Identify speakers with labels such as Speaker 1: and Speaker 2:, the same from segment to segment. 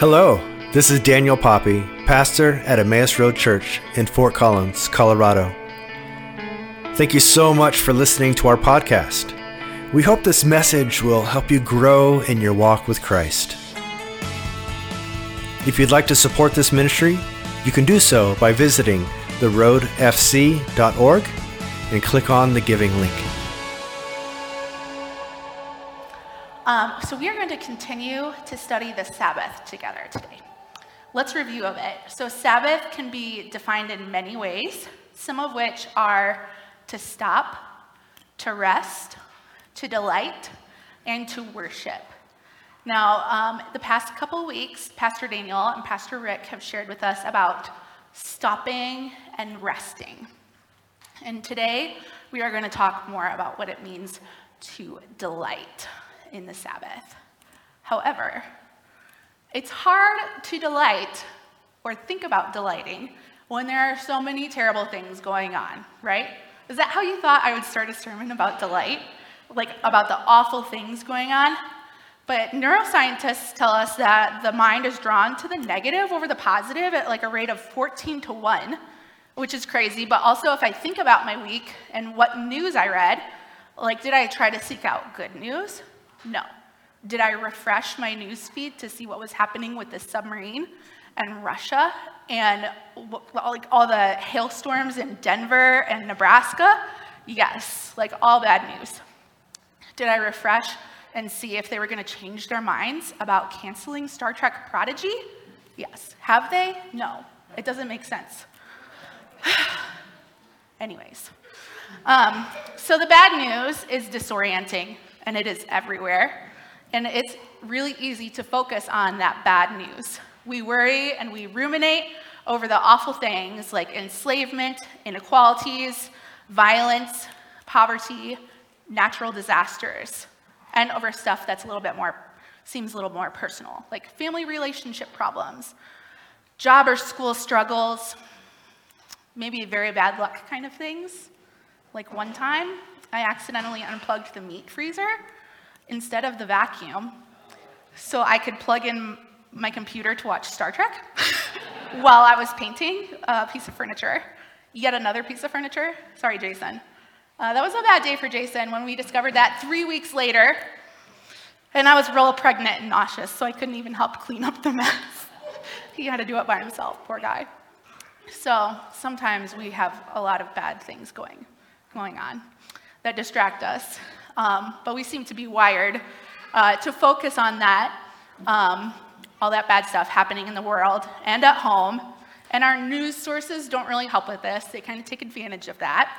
Speaker 1: Hello, this is Daniel Poppy, pastor at Emmaus Road Church in Fort Collins, Colorado. Thank you so much for listening to our podcast. We hope this message will help you grow in your walk with Christ. If you'd like to support this ministry, you can do so by visiting theroadfc.org and click on the giving link.
Speaker 2: So we are going to continue to study the Sabbath together today. Let's review of it. So Sabbath can be defined in many ways, some of which are to stop, to rest, to delight, and to worship. Now, um, the past couple weeks, Pastor Daniel and Pastor Rick have shared with us about stopping and resting. And today, we are going to talk more about what it means to delight in the Sabbath. However, it's hard to delight or think about delighting when there are so many terrible things going on, right? Is that how you thought I would start a sermon about delight? Like about the awful things going on? But neuroscientists tell us that the mind is drawn to the negative over the positive at like a rate of 14 to 1, which is crazy. But also, if I think about my week and what news I read, like, did I try to seek out good news? No. Did I refresh my news feed to see what was happening with the submarine and Russia and like all the hailstorms in Denver and Nebraska? Yes, like all bad news. Did I refresh and see if they were going to change their minds about canceling Star Trek Prodigy? Yes. Have they? No. It doesn't make sense. Anyways, um, so the bad news is disorienting and it is everywhere. And it's really easy to focus on that bad news. We worry and we ruminate over the awful things like enslavement, inequalities, violence, poverty, natural disasters, and over stuff that's a little bit more, seems a little more personal, like family relationship problems, job or school struggles, maybe very bad luck kind of things. Like one time, I accidentally unplugged the meat freezer instead of the vacuum so I could plug in my computer to watch Star Trek while I was painting a piece of furniture. Yet another piece of furniture. Sorry, Jason. Uh, that was a bad day for Jason when we discovered that three weeks later. And I was real pregnant and nauseous, so I couldn't even help clean up the mess. he had to do it by himself, poor guy. So sometimes we have a lot of bad things going, going on that distract us. Um, but we seem to be wired uh, to focus on that, um, all that bad stuff happening in the world and at home. And our news sources don't really help with this, they kind of take advantage of that.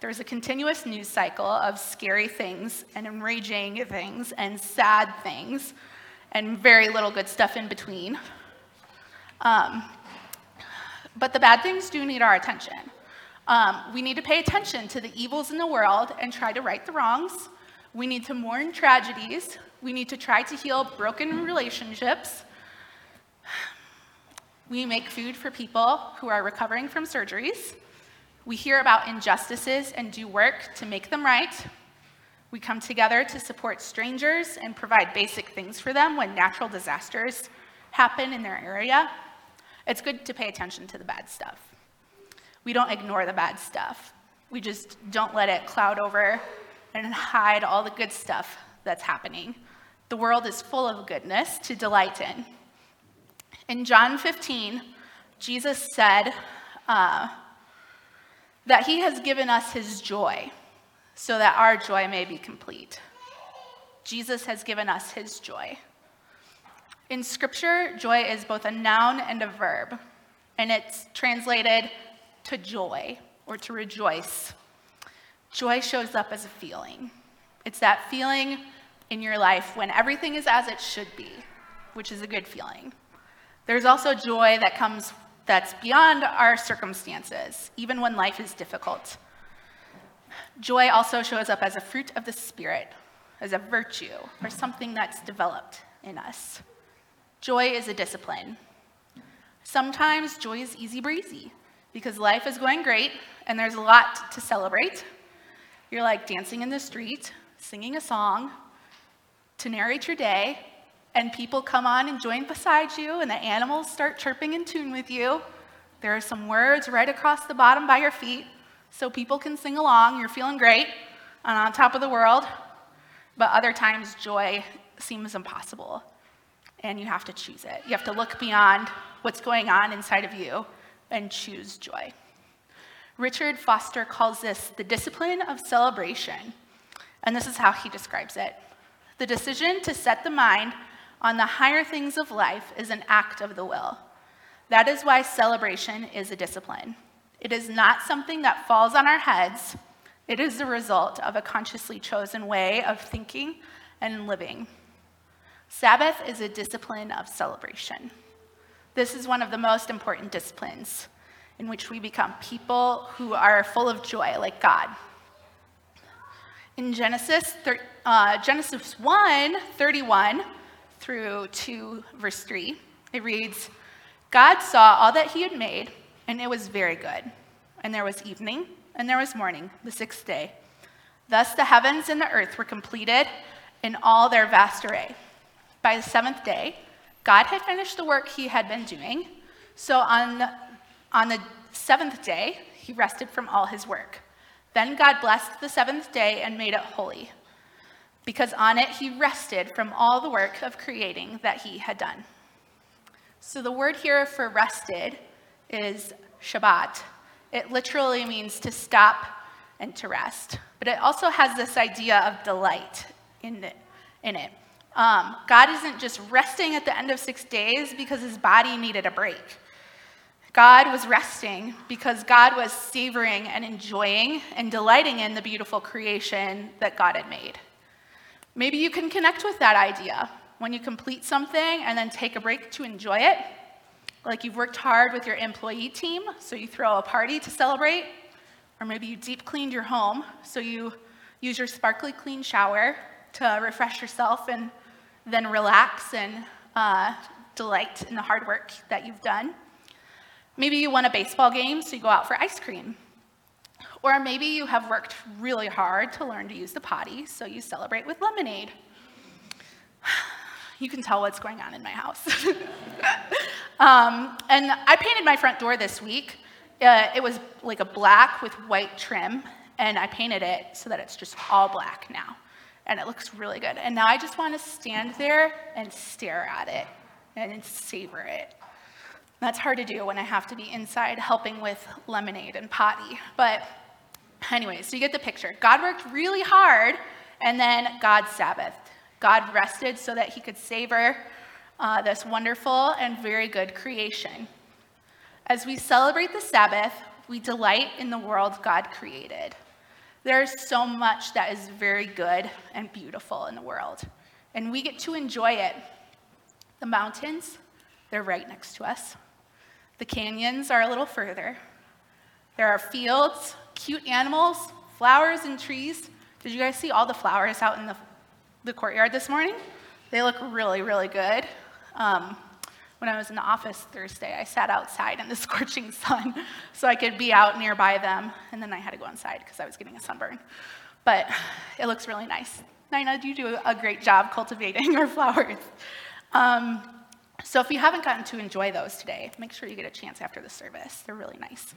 Speaker 2: There's a continuous news cycle of scary things and enraging things and sad things and very little good stuff in between. Um, but the bad things do need our attention. Um, we need to pay attention to the evils in the world and try to right the wrongs. We need to mourn tragedies. We need to try to heal broken relationships. We make food for people who are recovering from surgeries. We hear about injustices and do work to make them right. We come together to support strangers and provide basic things for them when natural disasters happen in their area. It's good to pay attention to the bad stuff we don't ignore the bad stuff. We just don't let it cloud over and hide all the good stuff that's happening. The world is full of goodness to delight in. In John 15, Jesus said uh, that he has given us his joy so that our joy may be complete. Jesus has given us his joy. In scripture, joy is both a noun and a verb, and it's translated to joy or to rejoice. Joy shows up as a feeling. It's that feeling in your life when everything is as it should be, which is a good feeling. There's also joy that comes that's beyond our circumstances, even when life is difficult. Joy also shows up as a fruit of the Spirit, as a virtue, or something that's developed in us. Joy is a discipline. Sometimes joy is easy breezy because life is going great and there's a lot to celebrate. You're like dancing in the street, singing a song to narrate your day, and people come on and join beside you, and the animals start chirping in tune with you. There are some words right across the bottom by your feet so people can sing along. You're feeling great and on top of the world. But other times, joy seems impossible, and you have to choose it. You have to look beyond what's going on inside of you and choose joy. Richard Foster calls this the discipline of celebration, and this is how he describes it the decision to set the mind on the higher things of life is an act of the will. That is why celebration is a discipline. It is not something that falls on our heads, it is the result of a consciously chosen way of thinking and living. Sabbath is a discipline of celebration. This is one of the most important disciplines in which we become people who are full of joy, like God. In Genesis, uh, Genesis 1 31 through 2, verse 3, it reads God saw all that he had made, and it was very good. And there was evening, and there was morning, the sixth day. Thus the heavens and the earth were completed in all their vast array. By the seventh day, God had finished the work he had been doing. So on the, on the seventh day, he rested from all his work. Then God blessed the seventh day and made it holy, because on it he rested from all the work of creating that he had done. So the word here for rested is Shabbat. It literally means to stop and to rest, but it also has this idea of delight in it. In it. Um, God isn't just resting at the end of six days because his body needed a break. God was resting because God was savoring and enjoying and delighting in the beautiful creation that God had made. Maybe you can connect with that idea when you complete something and then take a break to enjoy it. Like you've worked hard with your employee team, so you throw a party to celebrate. Or maybe you deep cleaned your home, so you use your sparkly clean shower to refresh yourself and then relax and uh, delight in the hard work that you've done. Maybe you won a baseball game, so you go out for ice cream. Or maybe you have worked really hard to learn to use the potty, so you celebrate with lemonade. You can tell what's going on in my house. um, and I painted my front door this week. Uh, it was like a black with white trim, and I painted it so that it's just all black now and it looks really good. And now I just want to stand there and stare at it and savor it. That's hard to do when I have to be inside helping with lemonade and potty. But anyway, so you get the picture. God worked really hard, and then God Sabbath. God rested so that he could savor uh, this wonderful and very good creation. As we celebrate the Sabbath, we delight in the world God created. There's so much that is very good and beautiful in the world, and we get to enjoy it. The mountains, they're right next to us. The canyons are a little further. There are fields, cute animals, flowers, and trees. Did you guys see all the flowers out in the, the courtyard this morning? They look really, really good. Um, when I was in the office Thursday, I sat outside in the scorching sun so I could be out nearby them, and then I had to go inside because I was getting a sunburn. But it looks really nice. Nina, you do a great job cultivating our flowers. Um, so if you haven't gotten to enjoy those today, make sure you get a chance after the service. They're really nice.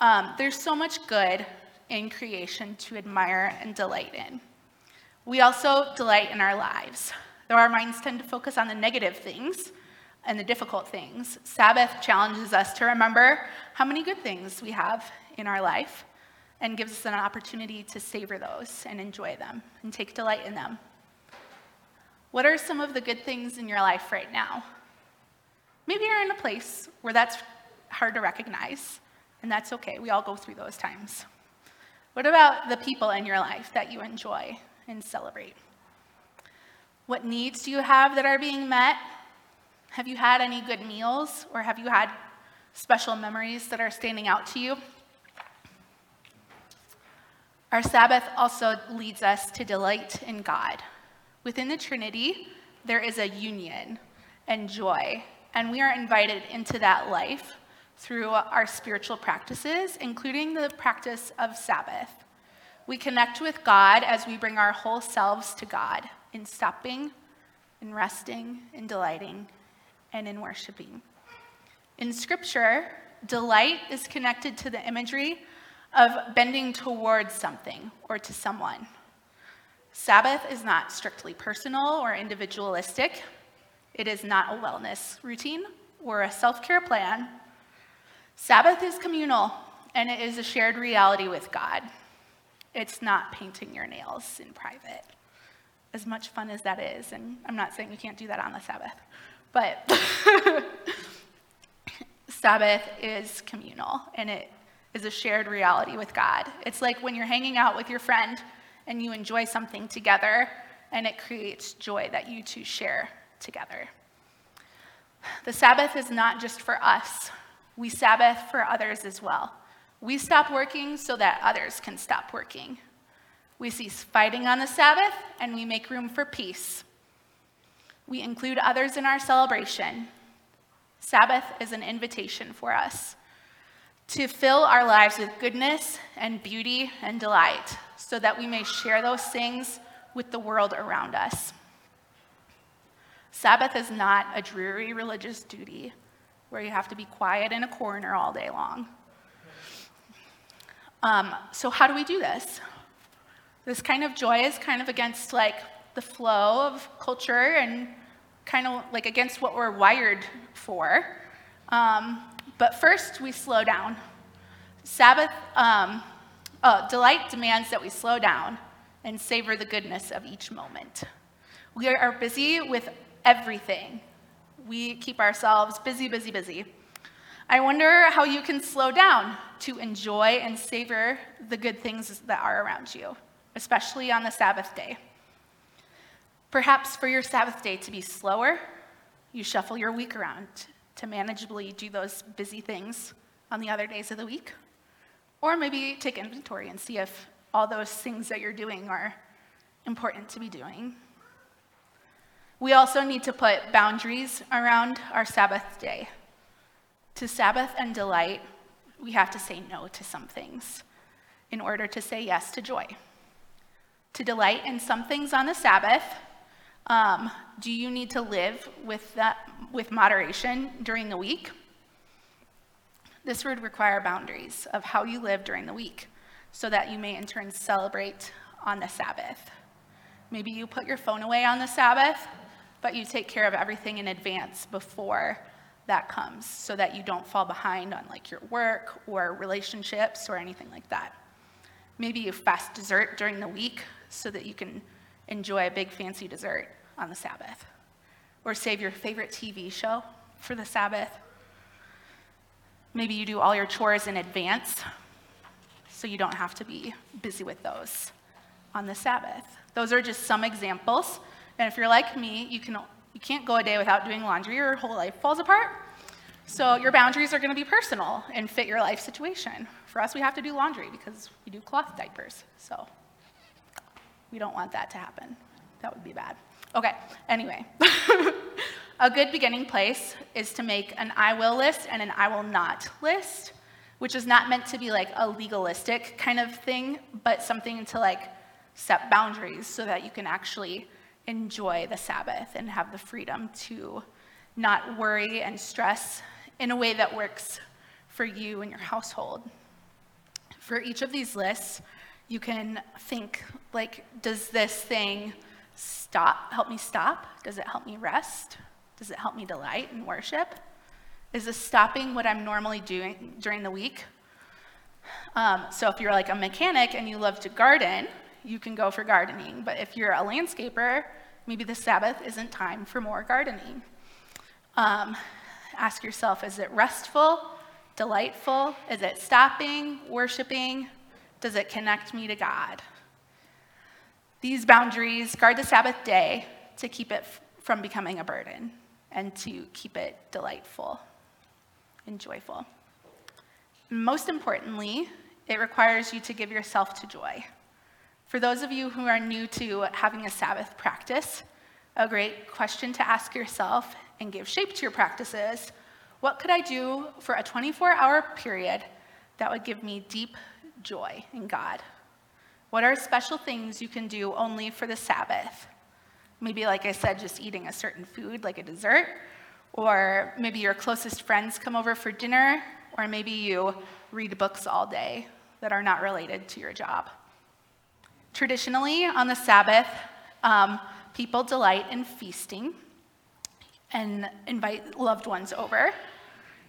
Speaker 2: Um, there's so much good in creation to admire and delight in. We also delight in our lives. Though our minds tend to focus on the negative things, and the difficult things. Sabbath challenges us to remember how many good things we have in our life and gives us an opportunity to savor those and enjoy them and take delight in them. What are some of the good things in your life right now? Maybe you're in a place where that's hard to recognize, and that's okay. We all go through those times. What about the people in your life that you enjoy and celebrate? What needs do you have that are being met have you had any good meals or have you had special memories that are standing out to you? Our Sabbath also leads us to delight in God. Within the Trinity, there is a union and joy, and we are invited into that life through our spiritual practices, including the practice of Sabbath. We connect with God as we bring our whole selves to God in stopping in resting, in delighting, and in worshiping. In Scripture, delight is connected to the imagery of bending towards something or to someone. Sabbath is not strictly personal or individualistic. It is not a wellness routine or a self care plan. Sabbath is communal and it is a shared reality with God. It's not painting your nails in private, as much fun as that is. And I'm not saying you can't do that on the Sabbath, but Sabbath is communal and it is a shared reality with God. It's like when you're hanging out with your friend and you enjoy something together, and it creates joy that you two share together. The Sabbath is not just for us, we Sabbath for others as well. We stop working so that others can stop working. We cease fighting on the Sabbath and we make room for peace. We include others in our celebration. Sabbath is an invitation for us to fill our lives with goodness and beauty and delight so that we may share those things with the world around us. Sabbath is not a dreary religious duty where you have to be quiet in a corner all day long. Um, so, how do we do this? This kind of joy is kind of against like the flow of culture and kind of like against what we're wired for. Um, but first, we slow down. Sabbath, um, oh, delight demands that we slow down and savor the goodness of each moment. We are busy with everything. We keep ourselves busy, busy, busy. I wonder how you can slow down to enjoy and savor the good things that are around you, especially on the Sabbath day. Perhaps for your Sabbath day to be slower, you shuffle your week around to manageably do those busy things on the other days of the week. Or maybe take inventory and see if all those things that you're doing are important to be doing. We also need to put boundaries around our Sabbath day. To Sabbath and delight, we have to say no to some things in order to say yes to joy. To delight in some things on the Sabbath, um, do you need to live with, that, with moderation during the week? This would require boundaries of how you live during the week so that you may in turn celebrate on the Sabbath. Maybe you put your phone away on the Sabbath, but you take care of everything in advance before that comes so that you don't fall behind on like your work or relationships or anything like that. Maybe you fast dessert during the week so that you can enjoy a big fancy dessert on the Sabbath. Or save your favorite TV show for the Sabbath Maybe you do all your chores in advance so you don't have to be busy with those on the Sabbath. Those are just some examples. And if you're like me, you, can, you can't go a day without doing laundry, your whole life falls apart. So your boundaries are going to be personal and fit your life situation. For us, we have to do laundry because we do cloth diapers. So we don't want that to happen. That would be bad. Okay, anyway. A good beginning place is to make an I will list and an I will not list, which is not meant to be like a legalistic kind of thing, but something to like set boundaries so that you can actually enjoy the Sabbath and have the freedom to not worry and stress in a way that works for you and your household. For each of these lists, you can think like, does this thing stop, help me stop? Does it help me rest? Does it help me delight in worship? Is this stopping what I'm normally doing during the week? Um, so if you're like a mechanic and you love to garden, you can go for gardening. But if you're a landscaper, maybe the Sabbath isn't time for more gardening. Um, ask yourself is it restful, delightful? Is it stopping, worshiping? Does it connect me to God? These boundaries guard the Sabbath day to keep it from becoming a burden and to keep it delightful and joyful. Most importantly, it requires you to give yourself to joy. For those of you who are new to having a Sabbath practice, a great question to ask yourself and give shape to your practice is what could I do for a 24 hour period that would give me deep joy in God? What are special things you can do only for the Sabbath Maybe, like I said, just eating a certain food, like a dessert, or maybe your closest friends come over for dinner, or maybe you read books all day that are not related to your job. Traditionally, on the Sabbath, um, people delight in feasting and invite loved ones over.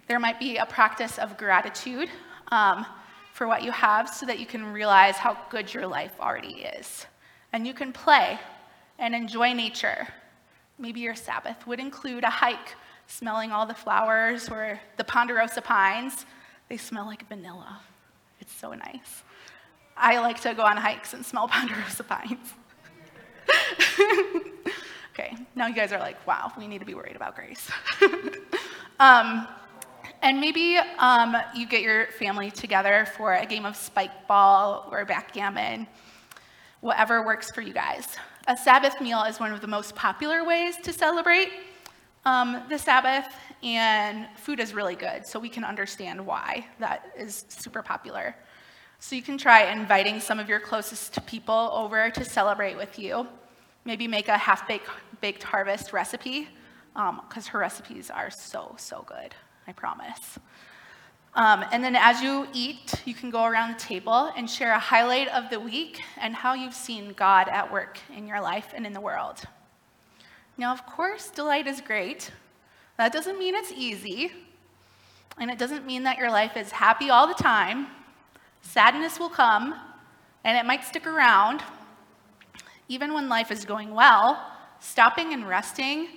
Speaker 2: There might be a practice of gratitude um, for what you have so that you can realize how good your life already is. And you can play and enjoy nature. Maybe your Sabbath would include a hike smelling all the flowers or the ponderosa pines. They smell like vanilla. It's so nice. I like to go on hikes and smell ponderosa pines. okay, now you guys are like, wow, we need to be worried about grace. um, and maybe um, you get your family together for a game of spike ball or backgammon, whatever works for you guys. A Sabbath meal is one of the most popular ways to celebrate um, the Sabbath, and food is really good, so we can understand why that is super popular. So you can try inviting some of your closest people over to celebrate with you. Maybe make a half baked harvest recipe, because um, her recipes are so, so good, I promise. Um, and then as you eat, you can go around the table and share a highlight of the week and how you've seen God at work in your life and in the world. Now, of course, delight is great. That doesn't mean it's easy, and it doesn't mean that your life is happy all the time. Sadness will come, and it might stick around. Even when life is going well, stopping and resting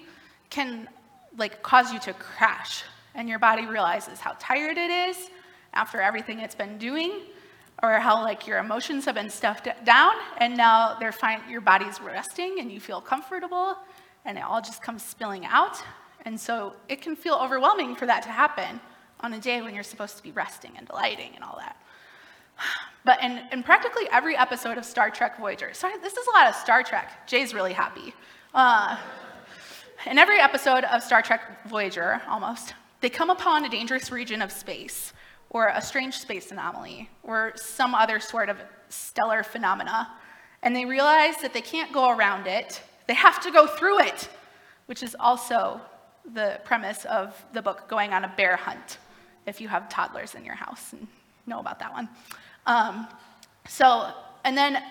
Speaker 2: can like cause you to crash, and your body realizes how tired it is after everything it's been doing, or how like your emotions have been stuffed down, and now they're fine, your body's resting, and you feel comfortable, and it all just comes spilling out. And so it can feel overwhelming for that to happen on a day when you're supposed to be resting and delighting and all that. But in, in practically every episode of Star Trek Voyager, sorry, this is a lot of Star Trek. Jay's really happy. Uh, in every episode of Star Trek Voyager, almost, they come upon a dangerous region of space, or a strange space anomaly, or some other sort of stellar phenomena, and they realize that they can't go around it, they have to go through it, which is also the premise of the book Going on a Bear Hunt, if you have toddlers in your house and know about that one. Um, so, and then,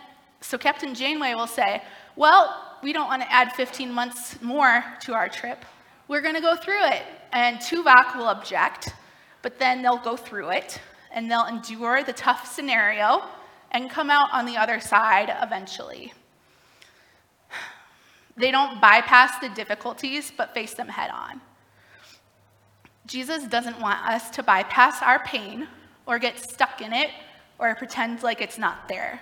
Speaker 2: so Captain Janeway will say, well, we don't want to add 15 months more to our trip. We're going to go through it. And Tuvok will object, but then they'll go through it and they'll endure the tough scenario and come out on the other side eventually. They don't bypass the difficulties, but face them head on. Jesus doesn't want us to bypass our pain or get stuck in it or pretend like it's not there.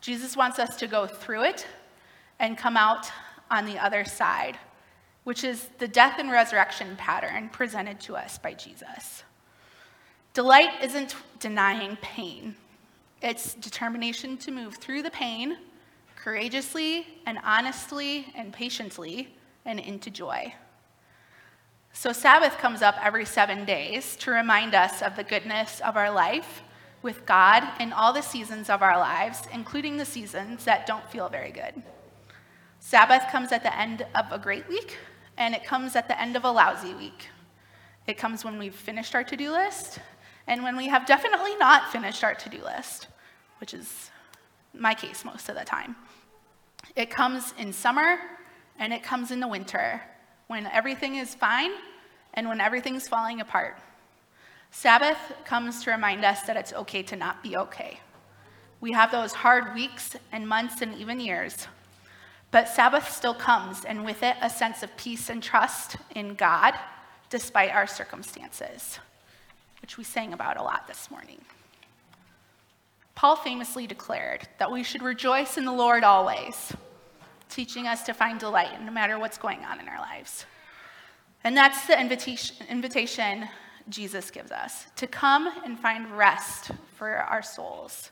Speaker 2: Jesus wants us to go through it and come out on the other side, which is the death and resurrection pattern presented to us by Jesus. Delight isn't denying pain, it's determination to move through the pain courageously and honestly and patiently and into joy. So, Sabbath comes up every seven days to remind us of the goodness of our life with God in all the seasons of our lives, including the seasons that don't feel very good. Sabbath comes at the end of a great week, and it comes at the end of a lousy week. It comes when we've finished our to do list, and when we have definitely not finished our to do list, which is my case most of the time. It comes in summer and it comes in the winter when everything is fine and when everything's falling apart. Sabbath comes to remind us that it's okay to not be okay. We have those hard weeks and months and even years. But Sabbath still comes, and with it, a sense of peace and trust in God despite our circumstances, which we sang about a lot this morning. Paul famously declared that we should rejoice in the Lord always, teaching us to find delight no matter what's going on in our lives. And that's the invitation, invitation Jesus gives us to come and find rest for our souls,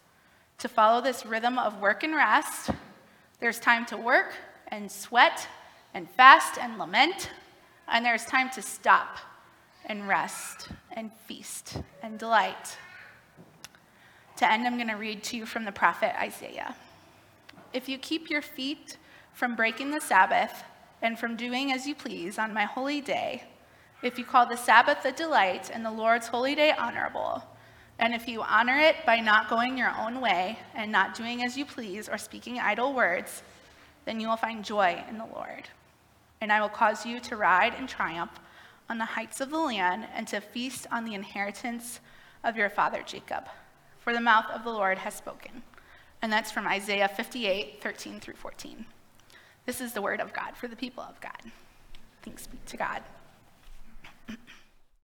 Speaker 2: to follow this rhythm of work and rest. There's time to work and sweat and fast and lament, and there's time to stop and rest and feast and delight. To end, I'm going to read to you from the prophet Isaiah. If you keep your feet from breaking the Sabbath and from doing as you please on my holy day, if you call the Sabbath a delight and the Lord's holy day honorable, and if you honor it by not going your own way and not doing as you please or speaking idle words, then you will find joy in the Lord. And I will cause you to ride in triumph on the heights of the land and to feast on the inheritance of your father Jacob. For the mouth of the Lord has spoken. And that's from Isaiah 58, 13 through 14. This is the word of God for the people of God. Thanks be to God.